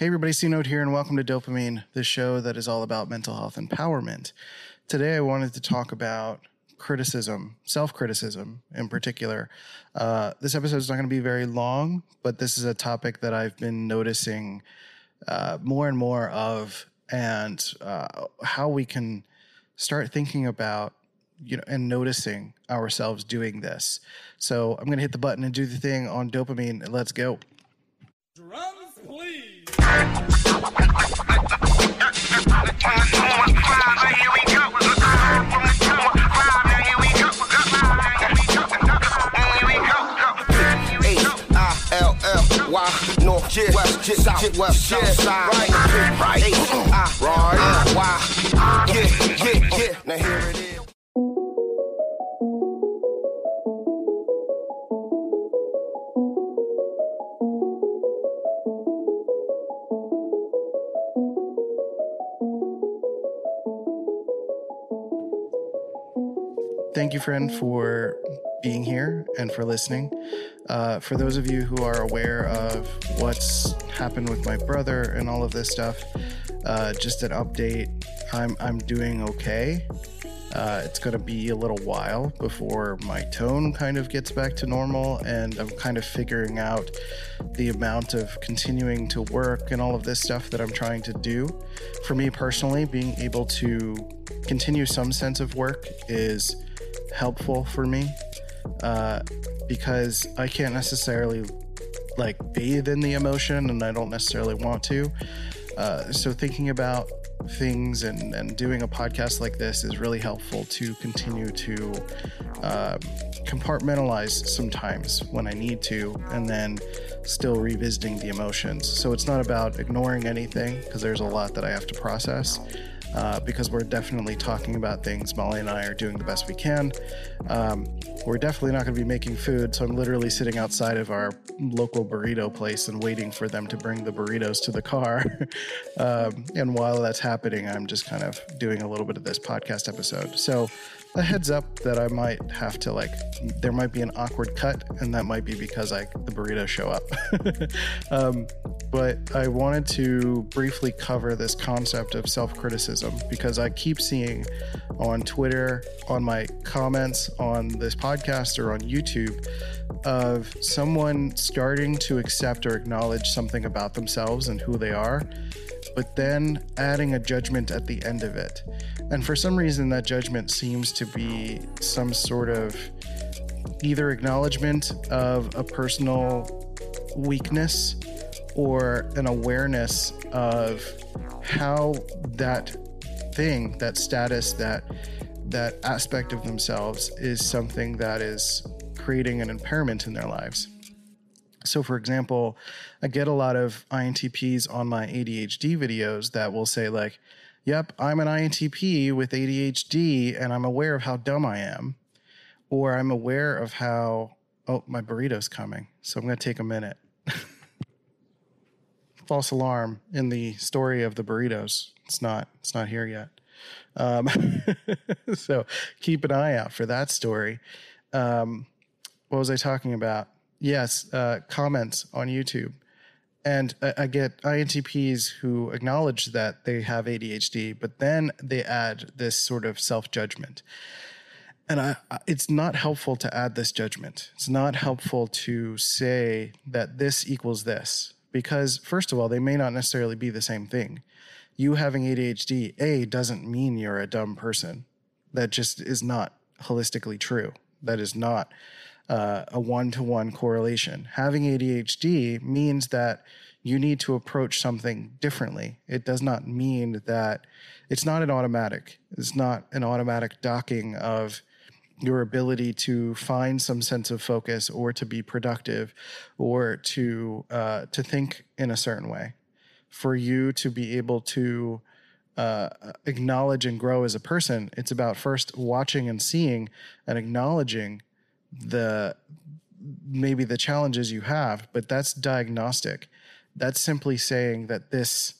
Hey, everybody, C Note here, and welcome to Dopamine, the show that is all about mental health empowerment. Today, I wanted to talk about criticism, self criticism in particular. Uh, this episode is not going to be very long, but this is a topic that I've been noticing uh, more and more of, and uh, how we can start thinking about you know and noticing ourselves doing this so i'm going to hit the button and do the thing on dopamine let's go. H-I-L-L-Y, north, west, south, west, south side, right, right, H-I-R-Y, yeah, yeah, yeah, now here it is. thank you friend for being here and for listening. Uh, for those of you who are aware of what's happened with my brother and all of this stuff uh, just an update. I'm, I'm doing okay. Uh, it's going to be a little while before my tone kind of gets back to normal, and I'm kind of figuring out the amount of continuing to work and all of this stuff that I'm trying to do. For me personally, being able to continue some sense of work is helpful for me uh, because I can't necessarily like bathe in the emotion and I don't necessarily want to. Uh, so thinking about things and, and doing a podcast like this is really helpful to continue to uh, compartmentalize sometimes when I need to, and then still revisiting the emotions. So it's not about ignoring anything because there's a lot that I have to process. Uh, because we're definitely talking about things. Molly and I are doing the best we can. Um, we're definitely not going to be making food, so I'm literally sitting outside of our local burrito place and waiting for them to bring the burritos to the car. um, and while that's happening, I'm just kind of doing a little bit of this podcast episode. So a heads up that I might have to like there might be an awkward cut and that might be because like the burritos show up. um, but I wanted to briefly cover this concept of self-criticism because I keep seeing on Twitter, on my comments on this podcast or on YouTube of someone starting to accept or acknowledge something about themselves and who they are but then adding a judgment at the end of it. And for some reason, that judgment seems to be some sort of either acknowledgement of a personal weakness or an awareness of how that thing, that status, that that aspect of themselves is something that is creating an impairment in their lives. So, for example, I get a lot of INTPs on my ADHD videos that will say, like, yep, I'm an INTP with ADHD and I'm aware of how dumb I am. Or I'm aware of how, oh, my burrito's coming. So I'm going to take a minute. False alarm in the story of the burritos. It's not, it's not here yet. Um, so keep an eye out for that story. Um, what was I talking about? Yes, uh, comments on YouTube. And I, I get INTPs who acknowledge that they have ADHD, but then they add this sort of self judgment. And I, it's not helpful to add this judgment. It's not helpful to say that this equals this, because, first of all, they may not necessarily be the same thing. You having ADHD, A, doesn't mean you're a dumb person. That just is not holistically true. That is not uh, a one to one correlation. Having ADHD means that you need to approach something differently. It does not mean that it's not an automatic, it's not an automatic docking of your ability to find some sense of focus or to be productive or to uh, to think in a certain way for you to be able to uh, acknowledge and grow as a person it's about first watching and seeing and acknowledging the maybe the challenges you have, but that's diagnostic. That's simply saying that this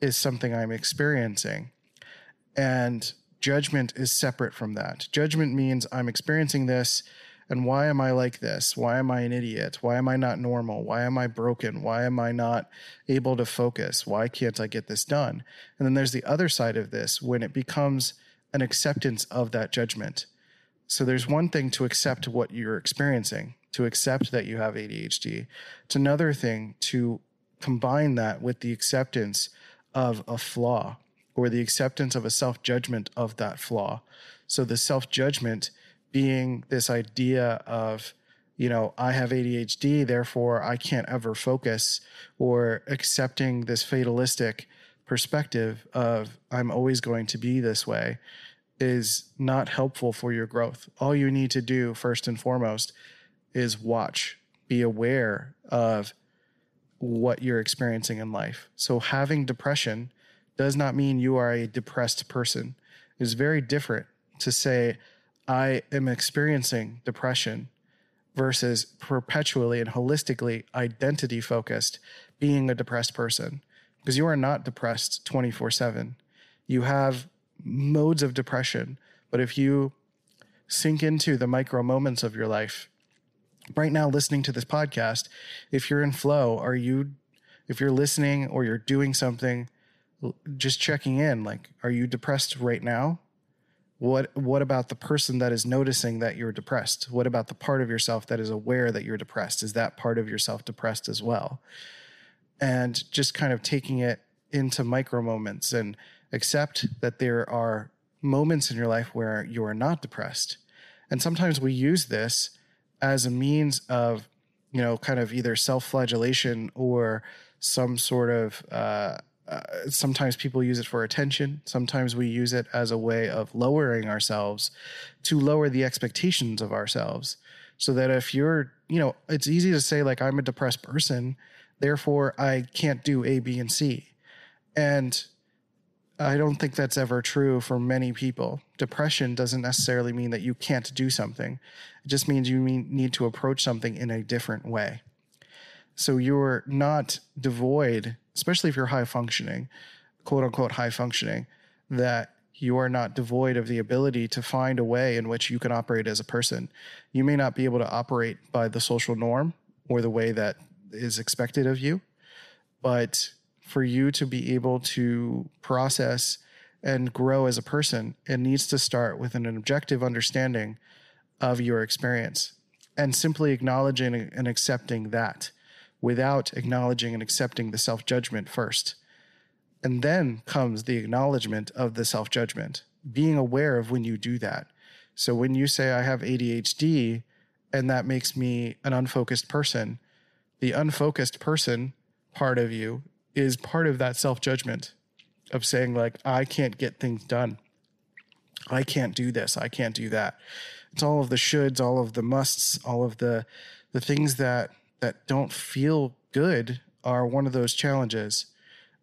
is something I'm experiencing. And judgment is separate from that. Judgment means I'm experiencing this And why am I like this? Why am I an idiot? Why am I not normal? Why am I broken? Why am I not able to focus? Why can't I get this done? And then there's the other side of this when it becomes an acceptance of that judgment. So there's one thing to accept what you're experiencing, to accept that you have ADHD. It's another thing to combine that with the acceptance of a flaw or the acceptance of a self judgment of that flaw. So the self judgment being this idea of, you know, I have ADHD, therefore I can't ever focus, or accepting this fatalistic perspective of I'm always going to be this way is not helpful for your growth. All you need to do, first and foremost, is watch, be aware of what you're experiencing in life. So, having depression does not mean you are a depressed person. It's very different to say, I am experiencing depression versus perpetually and holistically identity focused being a depressed person. Because you are not depressed 24 7. You have modes of depression. But if you sink into the micro moments of your life, right now listening to this podcast, if you're in flow, are you, if you're listening or you're doing something, just checking in, like, are you depressed right now? What what about the person that is noticing that you're depressed? What about the part of yourself that is aware that you're depressed? Is that part of yourself depressed as well? And just kind of taking it into micro moments and accept that there are moments in your life where you are not depressed. And sometimes we use this as a means of, you know, kind of either self flagellation or some sort of uh, uh, sometimes people use it for attention. Sometimes we use it as a way of lowering ourselves to lower the expectations of ourselves. So that if you're, you know, it's easy to say, like, I'm a depressed person, therefore I can't do A, B, and C. And I don't think that's ever true for many people. Depression doesn't necessarily mean that you can't do something, it just means you need to approach something in a different way. So you're not devoid especially if you're high functioning, quote unquote high functioning, that you are not devoid of the ability to find a way in which you can operate as a person. You may not be able to operate by the social norm or the way that is expected of you, but for you to be able to process and grow as a person, it needs to start with an objective understanding of your experience and simply acknowledging and accepting that without acknowledging and accepting the self judgment first. And then comes the acknowledgement of the self judgment, being aware of when you do that. So when you say, I have ADHD, and that makes me an unfocused person, the unfocused person part of you is part of that self judgment of saying, like, I can't get things done. I can't do this. I can't do that. It's all of the shoulds, all of the musts, all of the the things that that don't feel good are one of those challenges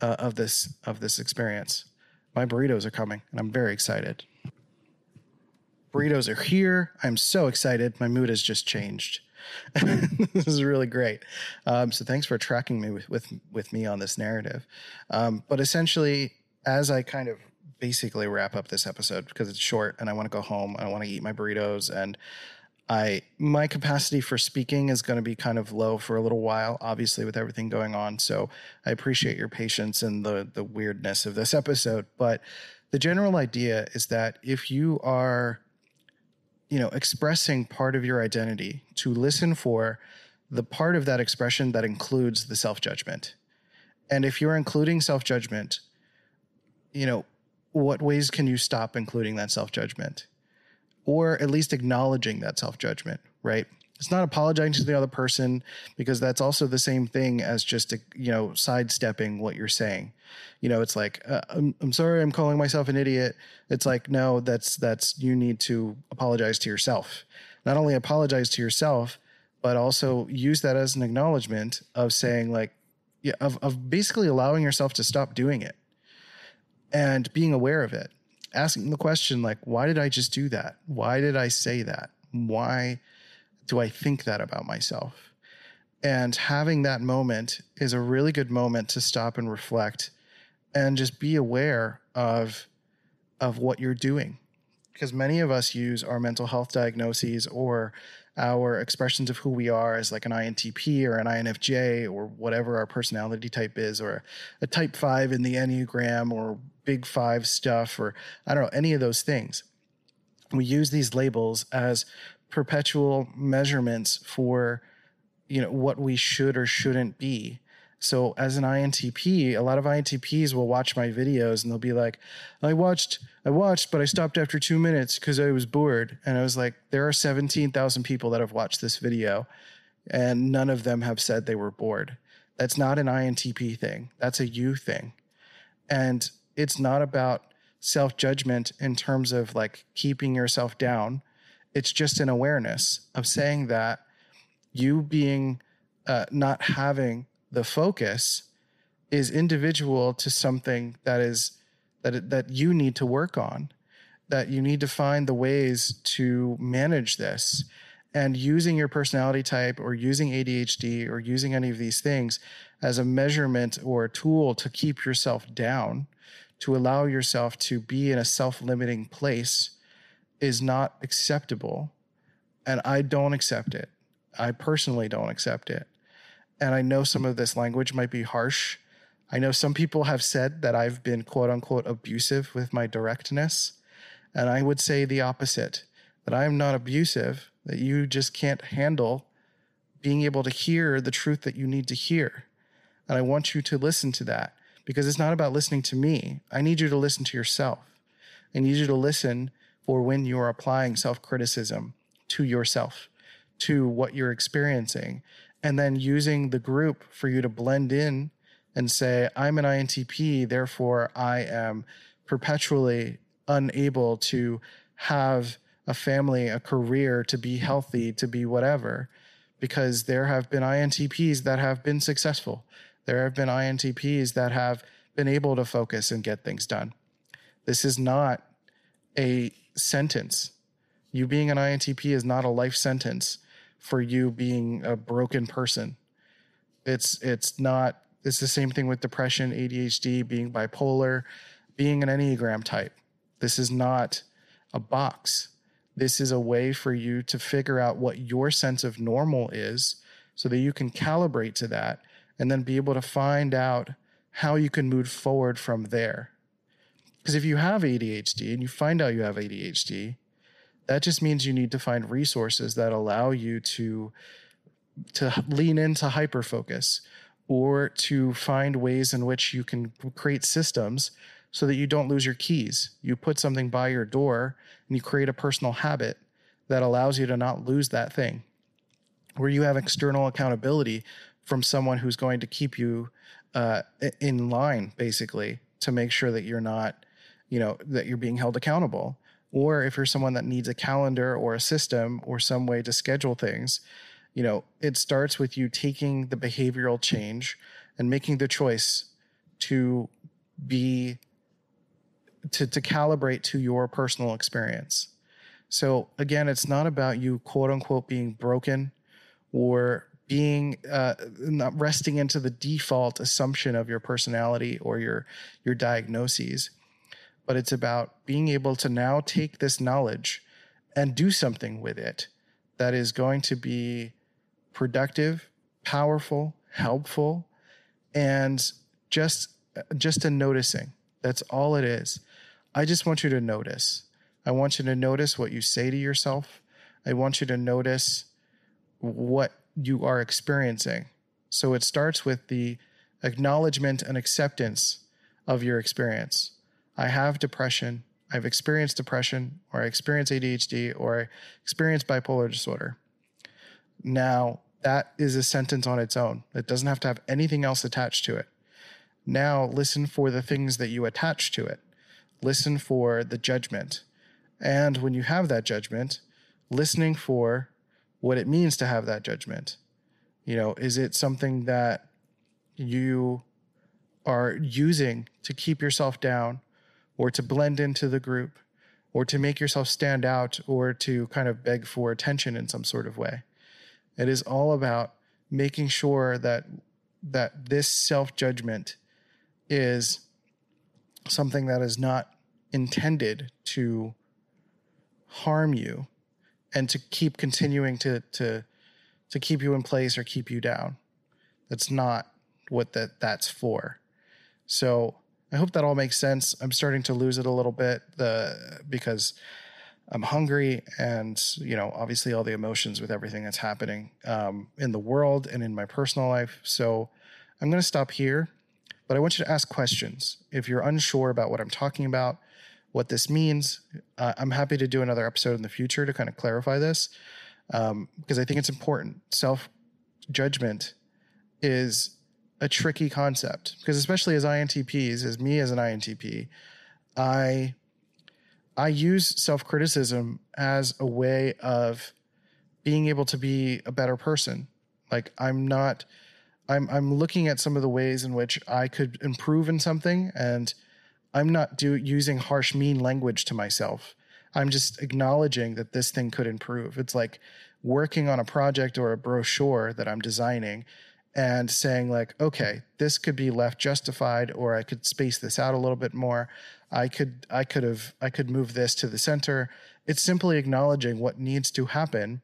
uh, of this of this experience. My burritos are coming, and I'm very excited. Burritos are here. I'm so excited. My mood has just changed. this is really great. Um, so thanks for tracking me with with, with me on this narrative. Um, but essentially, as I kind of basically wrap up this episode because it's short and I want to go home. I want to eat my burritos and I my capacity for speaking is going to be kind of low for a little while, obviously with everything going on. So I appreciate your patience and the the weirdness of this episode. But the general idea is that if you are, you know, expressing part of your identity, to listen for the part of that expression that includes the self judgment. And if you're including self judgment, you know, what ways can you stop including that self judgment? or at least acknowledging that self judgment, right? It's not apologizing to the other person because that's also the same thing as just, you know, sidestepping what you're saying. You know, it's like, uh, I'm, I'm sorry, I'm calling myself an idiot. It's like, no, that's, that's, you need to apologize to yourself. Not only apologize to yourself, but also use that as an acknowledgement of saying, like, yeah, of, of basically allowing yourself to stop doing it and being aware of it asking the question like why did i just do that why did i say that why do i think that about myself and having that moment is a really good moment to stop and reflect and just be aware of of what you're doing because many of us use our mental health diagnoses or our expressions of who we are as like an INTP or an INFJ or whatever our personality type is, or a type five in the Enneagram or big five stuff, or I don't know, any of those things. We use these labels as perpetual measurements for you know what we should or shouldn't be so as an INTP, a lot of INTPs will watch my videos and they'll be like, I watched, I watched, but I stopped after two minutes because I was bored. And I was like, there are 17,000 people that have watched this video and none of them have said they were bored. That's not an INTP thing. That's a you thing. And it's not about self judgment in terms of like keeping yourself down. It's just an awareness of saying that you being uh, not having the focus is individual to something that is that that you need to work on that you need to find the ways to manage this. And using your personality type or using ADHD or using any of these things as a measurement or a tool to keep yourself down to allow yourself to be in a self-limiting place is not acceptable and I don't accept it. I personally don't accept it and I know some of this language might be harsh. I know some people have said that I've been quote unquote abusive with my directness. And I would say the opposite that I'm not abusive, that you just can't handle being able to hear the truth that you need to hear. And I want you to listen to that because it's not about listening to me. I need you to listen to yourself. I need you to listen for when you're applying self criticism to yourself, to what you're experiencing, and then using the group for you to blend in and say, I'm an INTP, therefore I am perpetually unable to have a family, a career, to be healthy, to be whatever. Because there have been INTPs that have been successful. There have been INTPs that have been able to focus and get things done. This is not a sentence. You being an INTP is not a life sentence for you being a broken person. It's it's not it's the same thing with depression, ADHD, being bipolar, being an Enneagram type. This is not a box. This is a way for you to figure out what your sense of normal is so that you can calibrate to that and then be able to find out how you can move forward from there. Because if you have ADHD and you find out you have ADHD, that just means you need to find resources that allow you to to lean into hyper focus or to find ways in which you can create systems so that you don't lose your keys. You put something by your door and you create a personal habit that allows you to not lose that thing. Where you have external accountability from someone who's going to keep you uh, in line, basically, to make sure that you're not, you know, that you're being held accountable. Or if you're someone that needs a calendar or a system or some way to schedule things you know it starts with you taking the behavioral change and making the choice to be to, to calibrate to your personal experience. So again it's not about you quote unquote being broken or being uh, not resting into the default assumption of your personality or your your diagnoses but it's about being able to now take this knowledge and do something with it that is going to be productive, powerful, helpful, and just just a noticing. That's all it is. I just want you to notice. I want you to notice what you say to yourself. I want you to notice what you are experiencing. So it starts with the acknowledgement and acceptance of your experience. I have depression, I've experienced depression, or I experience ADHD, or I experience bipolar disorder. Now, that is a sentence on its own. It doesn't have to have anything else attached to it. Now, listen for the things that you attach to it. Listen for the judgment. And when you have that judgment, listening for what it means to have that judgment. You know, is it something that you are using to keep yourself down or to blend into the group or to make yourself stand out or to kind of beg for attention in some sort of way. It is all about making sure that that this self-judgment is something that is not intended to harm you. and to keep continuing to to to keep you in place or keep you down. That's not what that that's for. So I hope that all makes sense. I'm starting to lose it a little bit the because I'm hungry and you know obviously all the emotions with everything that's happening um, in the world and in my personal life. So I'm going to stop here, but I want you to ask questions if you're unsure about what I'm talking about, what this means. Uh, I'm happy to do another episode in the future to kind of clarify this um, because I think it's important. Self judgment is a tricky concept because especially as INTPs, as me as an INTP, I I use self-criticism as a way of being able to be a better person. Like I'm not I'm I'm looking at some of the ways in which I could improve in something and I'm not do using harsh mean language to myself. I'm just acknowledging that this thing could improve. It's like working on a project or a brochure that I'm designing and saying like okay this could be left justified or i could space this out a little bit more. I could i could have i could move this to the center. It's simply acknowledging what needs to happen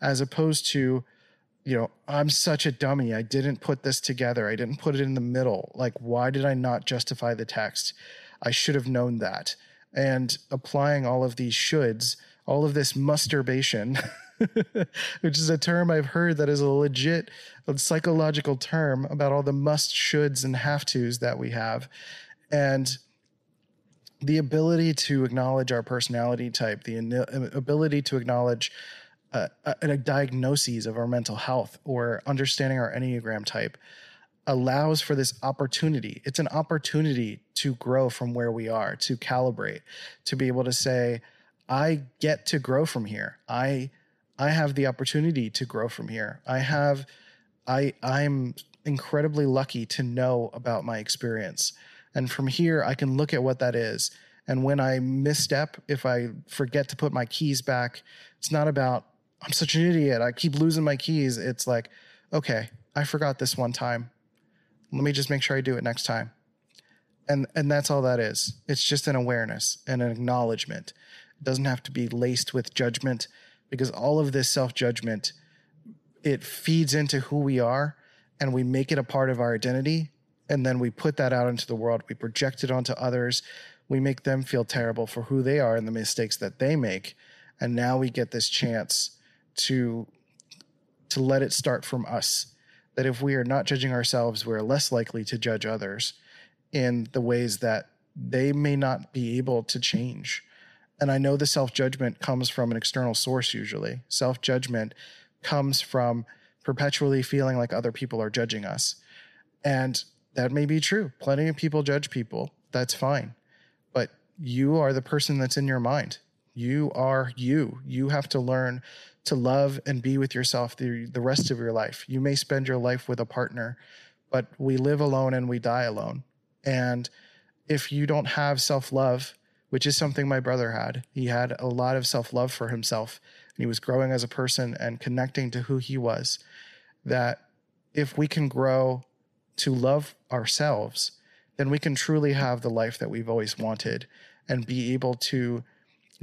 as opposed to you know i'm such a dummy. I didn't put this together. I didn't put it in the middle. Like why did i not justify the text? I should have known that. And applying all of these shoulds all of this musturbation which is a term I've heard that is a legit a psychological term about all the must, shoulds, and have tos that we have. And the ability to acknowledge our personality type, the ability to acknowledge uh, a, a diagnosis of our mental health or understanding our Enneagram type allows for this opportunity. It's an opportunity to grow from where we are, to calibrate, to be able to say, I get to grow from here. I I have the opportunity to grow from here. I have I I'm incredibly lucky to know about my experience. And from here I can look at what that is. And when I misstep, if I forget to put my keys back, it's not about I'm such an idiot. I keep losing my keys. It's like, okay, I forgot this one time. Let me just make sure I do it next time. And and that's all that is. It's just an awareness and an acknowledgement. It doesn't have to be laced with judgment because all of this self judgment it feeds into who we are and we make it a part of our identity. And then we put that out into the world. We project it onto others. We make them feel terrible for who they are and the mistakes that they make. And now we get this chance to to let it start from us. That if we are not judging ourselves we're less likely to judge others in the ways that they may not be able to change and I know the self judgment comes from an external source usually. Self judgment comes from perpetually feeling like other people are judging us. And that may be true. Plenty of people judge people. That's fine. But you are the person that's in your mind. You are you. You have to learn to love and be with yourself the, the rest of your life. You may spend your life with a partner, but we live alone and we die alone. And if you don't have self love, which is something my brother had. He had a lot of self love for himself, and he was growing as a person and connecting to who he was. That if we can grow to love ourselves, then we can truly have the life that we've always wanted and be able to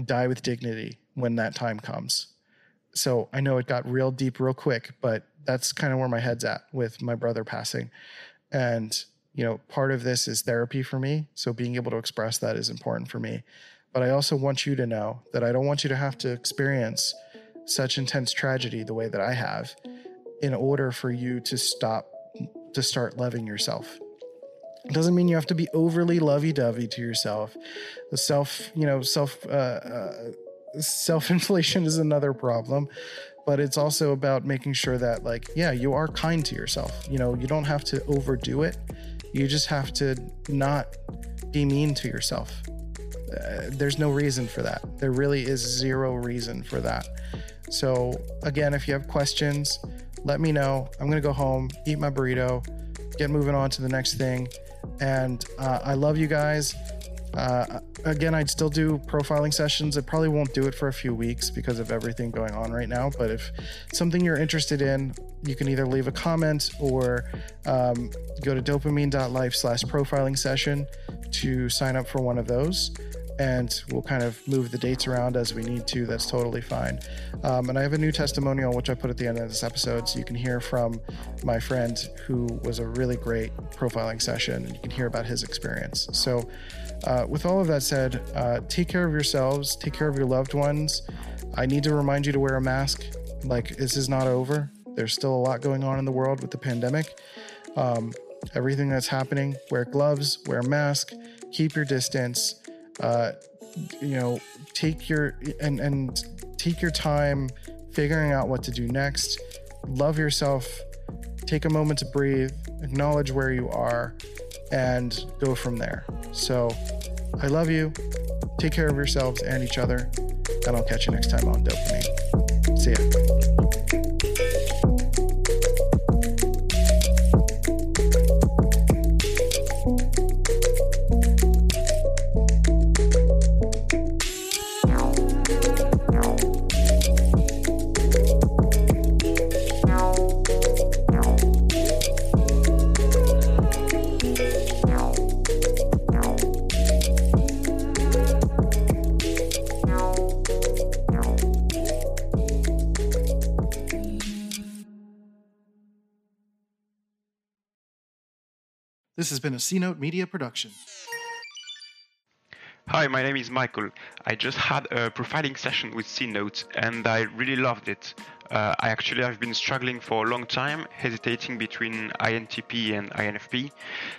die with dignity when that time comes. So I know it got real deep real quick, but that's kind of where my head's at with my brother passing. And you know, part of this is therapy for me. So being able to express that is important for me. But I also want you to know that I don't want you to have to experience such intense tragedy the way that I have in order for you to stop to start loving yourself. It doesn't mean you have to be overly lovey-dovey to yourself. The self, you know, self uh, uh, self-inflation is another problem, but it's also about making sure that like, yeah, you are kind to yourself. You know, you don't have to overdo it you just have to not be mean to yourself. Uh, there's no reason for that. There really is zero reason for that. So, again, if you have questions, let me know. I'm going to go home, eat my burrito, get moving on to the next thing. And uh, I love you guys. Uh, again, I'd still do profiling sessions. I probably won't do it for a few weeks because of everything going on right now. But if something you're interested in, you can either leave a comment or um, go to dopamine.life slash profiling session to sign up for one of those. and we'll kind of move the dates around as we need to. That's totally fine. Um, and I have a new testimonial, which I put at the end of this episode, so you can hear from my friend who was a really great profiling session, and you can hear about his experience. So, uh, with all of that said, uh, take care of yourselves, take care of your loved ones. I need to remind you to wear a mask. Like, this is not over. There's still a lot going on in the world with the pandemic. Um, everything that's happening, wear gloves, wear a mask, keep your distance uh, you know, take your and and take your time figuring out what to do next. Love yourself. Take a moment to breathe. Acknowledge where you are, and go from there. So, I love you. Take care of yourselves and each other, and I'll catch you next time on Dopamine. See ya. This has been a C Note Media production. Hi, my name is Michael. I just had a profiling session with C Note and I really loved it. Uh, I actually have been struggling for a long time, hesitating between INTP and INFP.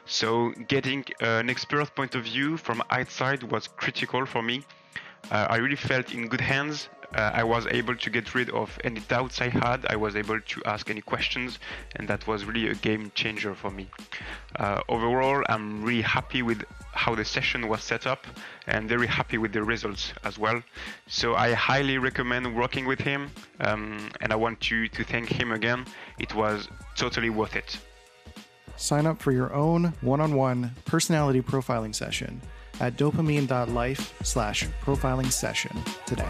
So getting uh, an expert point of view from outside was critical for me. Uh, I really felt in good hands. Uh, I was able to get rid of any doubts I had. I was able to ask any questions, and that was really a game changer for me. Uh, overall, I'm really happy with how the session was set up and very happy with the results as well. So I highly recommend working with him, um, and I want you to thank him again. It was totally worth it. Sign up for your own one-on-one personality profiling session at dopamine.life slash profiling session today.